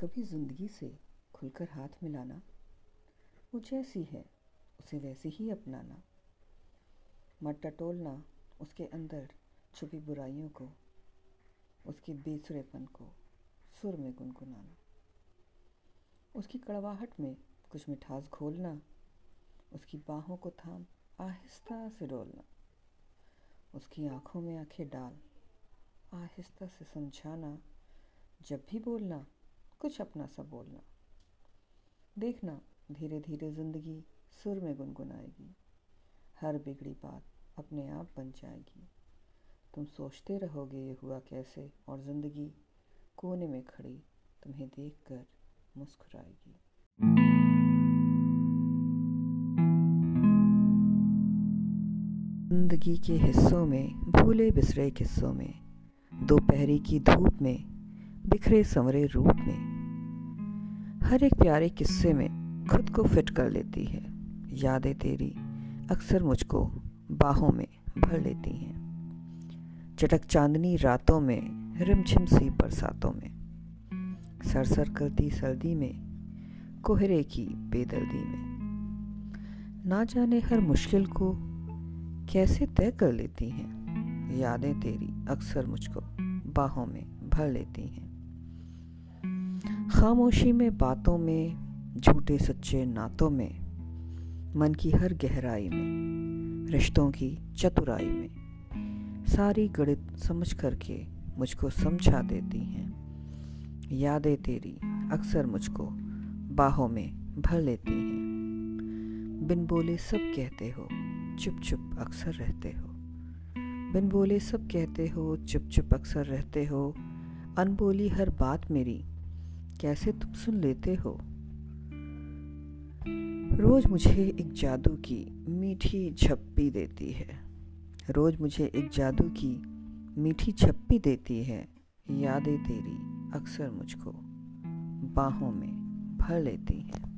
कभी ज़िंदगी से खुलकर हाथ मिलाना वो जैसी है, उसे वैसे ही अपनाना। मत टटोलना उसके अंदर छुपी बुराइयों को, उसके बेसुरेपन को, सुर में गुनगुनाना। उसकी कड़वाहट में कुछ मिठास घोलना, उसकी बाहों को थाम, आहिस्ता से डोलना। उसकी आँखों में आँखें डाल, आहिस्ता से समझाना, जब भी बोलना कुछ अपना सा बोलना। देखना धीरे धीरे ज़िंदगी सुर में गुनगुनाएगी। हर बिगड़ी बात अपने आप बन जाएगी। तुम सोचते रहोगे ये हुआ कैसे और ज़िंदगी कोने में खड़ी तुम्हें देखकर मुस्कुराएगी। ज़िंदगी के हिस्सों में, भूले बिसरे किस्सों में, दोपहरी की धूप में बिखरे संवरे रूप में। हर एक प्यारे किस्से में खुद को फिट कर लेती है। यादें तेरी अक्सर मुझको बाहों में भर लेती हैं। चटक चांदनी रातों में, रिमझिम सी बरसातों में। सरसर करती सर्दी में, कोहरे की बेदर्दी में। ना जाने हर मुश्किल को कैसे तय कर लेती हैं। यादें तेरी अक्सर मुझको बाहों में भर लेती हैं। खामोशी में बातों में, झूठे सच्चे नातों में, मन की हर गहराई में, रिश्तों की चतुराई में, सारी गणित समझ करके मुझको समझा देती हैं। यादें तेरी अक्सर मुझको बाहों में भर लेती हैं। बिन बोले सब कहते हो चुप चुप अक्सर रहते हो। बिन बोले सब कहते हो चुप चुप अक्सर रहते हो। अनबोली हर बात मेरी कैसे तुम सुन लेते हो? रोज मुझे एक जादू की मीठी छप्पी देती है। रोज मुझे एक जादू की मीठी छप्पी देती है। यादें तेरी अक्सर मुझको बाहों में भर लेती हैं।